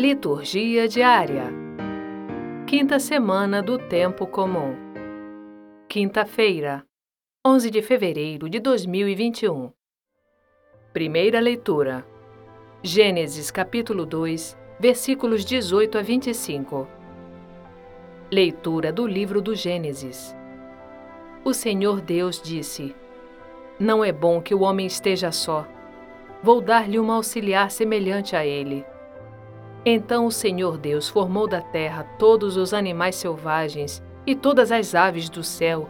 Liturgia diária. Quinta semana do Tempo Comum. Quinta-feira, 11 de fevereiro de 2021. Primeira leitura. Gênesis capítulo 2, versículos 18 a 25. Leitura do livro do Gênesis. O Senhor Deus disse: Não é bom que o homem esteja só. Vou dar-lhe uma auxiliar semelhante a ele. Então o Senhor Deus formou da terra todos os animais selvagens e todas as aves do céu,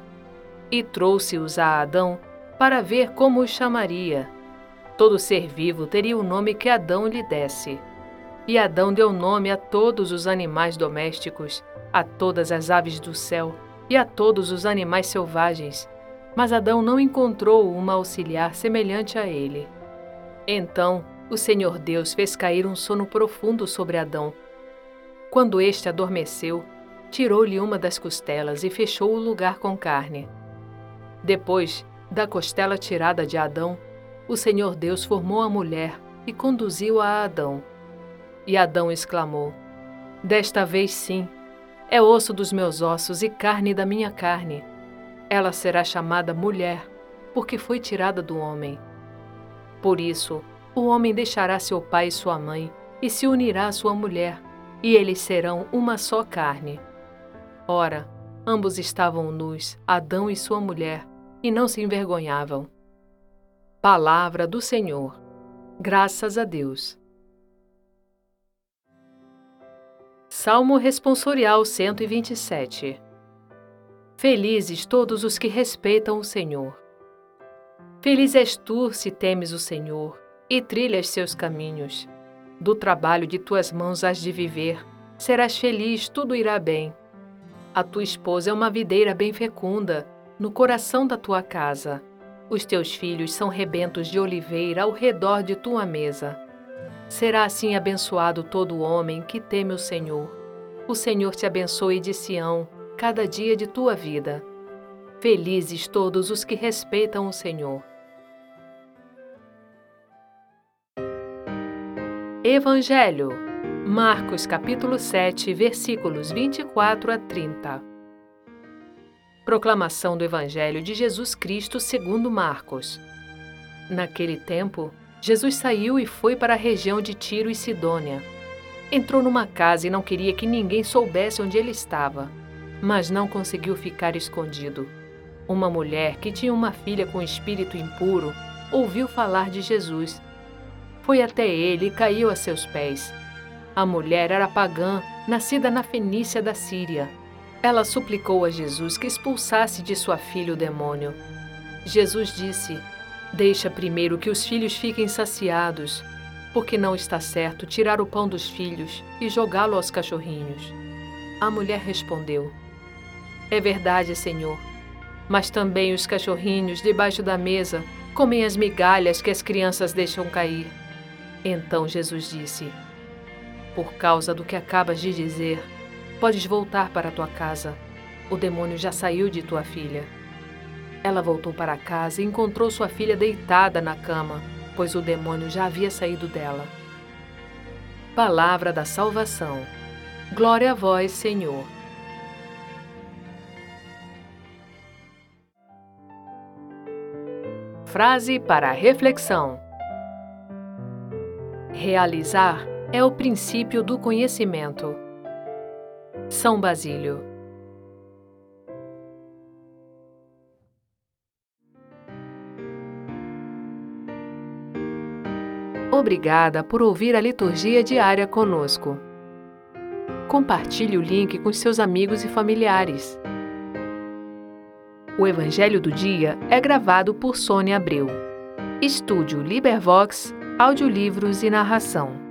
e trouxe-os a Adão para ver como os chamaria. Todo ser vivo teria o nome que Adão lhe desse. E Adão deu nome a todos os animais domésticos, a todas as aves do céu e a todos os animais selvagens. Mas Adão não encontrou uma auxiliar semelhante a ele. Então o Senhor Deus fez cair um sono profundo sobre Adão. Quando este adormeceu, tirou-lhe uma das costelas e fechou o lugar com carne. Depois da costela tirada de Adão, o Senhor Deus formou a mulher e conduziu-a a Adão. E Adão exclamou: Desta vez sim, é osso dos meus ossos e carne da minha carne. Ela será chamada mulher, porque foi tirada do homem. Por isso, o homem deixará seu pai e sua mãe e se unirá à sua mulher, e eles serão uma só carne. Ora, ambos estavam nus, Adão e sua mulher, e não se envergonhavam. Palavra do Senhor. Graças a Deus. Salmo Responsorial 127 Felizes todos os que respeitam o Senhor. Feliz és tu se temes o Senhor e trilhas seus caminhos. Do trabalho de tuas mãos has de viver, serás feliz, tudo irá bem. A tua esposa é uma videira bem fecunda, no coração da tua casa. Os teus filhos são rebentos de oliveira ao redor de tua mesa. Será assim abençoado todo homem que teme o Senhor. O Senhor te abençoe de Sião, cada dia de tua vida. Felizes todos os que respeitam o Senhor. Evangelho. Marcos capítulo 7, versículos 24 a 30. Proclamação do Evangelho de Jesus Cristo segundo Marcos. Naquele tempo, Jesus saiu e foi para a região de Tiro e Sidônia. Entrou numa casa e não queria que ninguém soubesse onde ele estava, mas não conseguiu ficar escondido. Uma mulher que tinha uma filha com espírito impuro ouviu falar de Jesus foi até ele e caiu a seus pés. A mulher era pagã, nascida na Fenícia da Síria. Ela suplicou a Jesus que expulsasse de sua filha o demônio. Jesus disse: Deixa primeiro que os filhos fiquem saciados, porque não está certo tirar o pão dos filhos e jogá-lo aos cachorrinhos. A mulher respondeu: É verdade, Senhor, mas também os cachorrinhos debaixo da mesa comem as migalhas que as crianças deixam cair. Então Jesus disse: Por causa do que acabas de dizer, podes voltar para tua casa. O demônio já saiu de tua filha. Ela voltou para casa e encontrou sua filha deitada na cama, pois o demônio já havia saído dela. Palavra da salvação. Glória a vós, Senhor. Frase para reflexão. Realizar é o princípio do conhecimento. São Basílio. Obrigada por ouvir a liturgia diária conosco. Compartilhe o link com seus amigos e familiares. O Evangelho do Dia é gravado por Sônia Abreu. Estúdio Libervox audiolivros e narração.